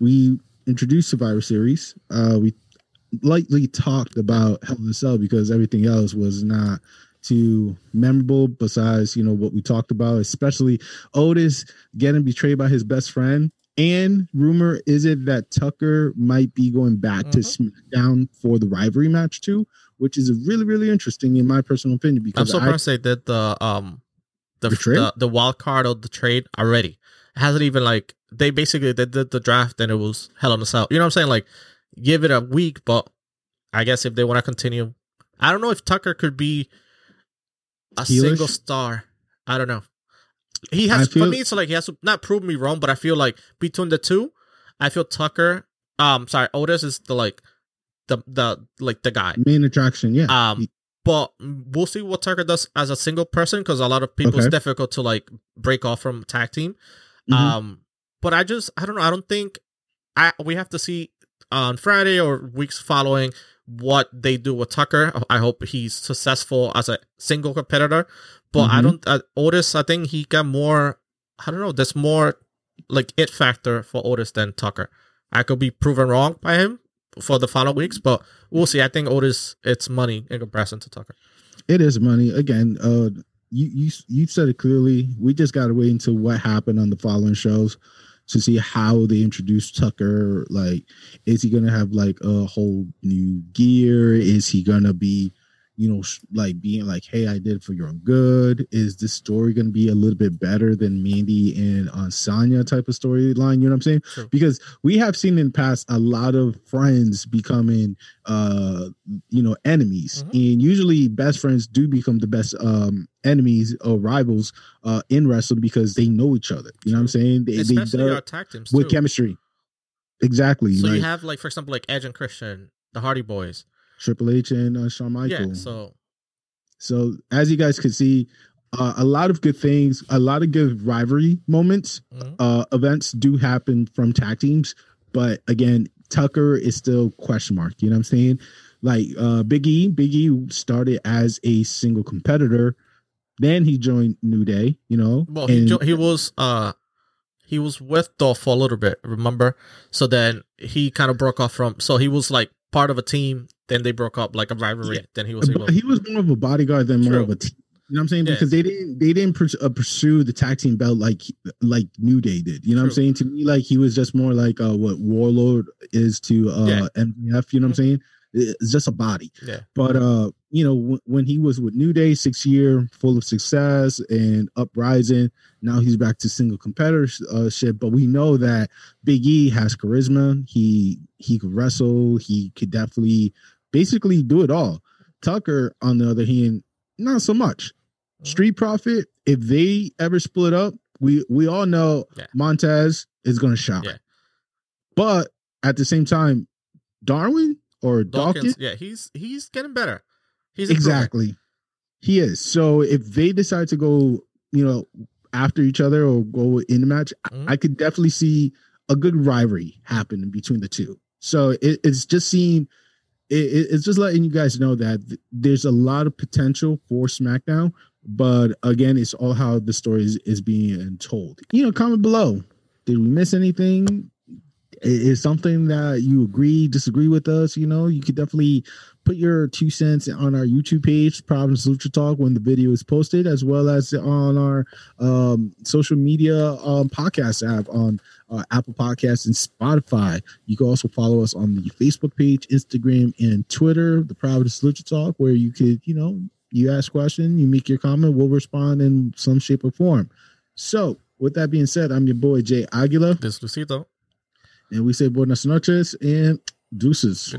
we introduced Survivor Series. Uh, we lightly talked about Hell in a Cell because everything else was not too memorable besides you know what we talked about especially otis getting betrayed by his best friend and rumor is it that tucker might be going back mm-hmm. to smackdown for the rivalry match too which is really really interesting in my personal opinion because i'm surprised I, they did the um the, the, the wild card of the trade already it hasn't even like they basically they did the draft and it was hell on a cell you know what i'm saying like give it a week but i guess if they want to continue i don't know if tucker could be a Heelish? single star. I don't know. He has feel, for me. It's like he has to not prove me wrong, but I feel like between the two, I feel Tucker. Um, sorry, Otis is the like the the like the guy main attraction. Yeah. Um, but we'll see what Tucker does as a single person because a lot of people okay. it's difficult to like break off from tag team. Mm-hmm. Um, but I just I don't know. I don't think I we have to see on Friday or weeks following what they do with Tucker. I hope he's successful as a single competitor. But mm-hmm. I don't. Uh, Otis, I think he got more. I don't know. There's more like it factor for Otis than Tucker. I could be proven wrong by him for the final weeks, but we'll see. I think Otis, it's money in comparison to Tucker. It is money. Again, uh, you you you said it clearly. We just got to wait until what happened on the following shows to see how they introduce Tucker. Like, is he gonna have like a whole new gear? Is he gonna be, you know, like being like, "Hey, I did it for your own good"? Is this story gonna be a little bit better than Mandy and on Sonya type of storyline? You know what I'm saying? Sure. Because we have seen in the past a lot of friends becoming, uh, you know, enemies, mm-hmm. and usually best friends do become the best um enemies or rivals uh, in wrestling because they know each other. You know what I'm saying? They, Especially they, our tag teams with too. chemistry. Exactly. So like, you have like, for example, like Edge and Christian, the Hardy Boys, Triple H and uh, Shawn Michaels. Yeah. So, so as you guys can see, uh, a lot of good things, a lot of good rivalry moments, mm-hmm. uh, events do happen from tag teams. But again, Tucker is still question mark. You know what I'm saying? Like uh, Big E, Big E started as a single competitor then he joined New Day, you know. Well, he jo- he was uh he was with Dolph for a little bit, remember? So then he kind of broke off from so he was like part of a team, then they broke up like a rivalry. Yeah. Then he was able, he was more of a bodyguard than True. more of a team. You know what I'm saying? Yeah. Because they didn't they didn't pers- uh, pursue the tag team belt like like New Day did. You know True. what I'm saying? To me, like he was just more like uh, what Wardlow is to uh, yeah. MJF. You know what I'm mm-hmm. saying? It's just a body. Yeah. But uh, you know, w- when he was with New Day, six year, full of success and uprising. Now he's back to single competitorship. Uh, but we know that Big E has charisma. He he could wrestle. He could definitely, basically, do it all. Tucker, on the other hand, not so much. Mm-hmm. Street Profit, if they ever split up, we we all know yeah. Montez is going to shock. Yeah. But at the same time, Darwin or Dawkins, Dawkins, yeah, he's he's getting better. He's exactly. He is. So if they decide to go, you know, after each other or go in the match, mm-hmm. I could definitely see a good rivalry happen between the two. So it, it's just seeing, it, it's just letting you guys know that th- there's a lot of potential for SmackDown. But again, it's all how the story is, is being told. You know, comment below. Did we miss anything? Is something that you agree, disagree with us, you know, you could definitely put your two cents on our YouTube page, Providence Lucha Talk, when the video is posted, as well as on our um, social media um, podcast app on uh, Apple Podcasts and Spotify. You can also follow us on the Facebook page, Instagram, and Twitter, the Providence Lucha Talk, where you could, you know, you ask question, you make your comment, we'll respond in some shape or form. So, with that being said, I'm your boy Jay Aguila. This Lucito. And we say buenas noches and deuces.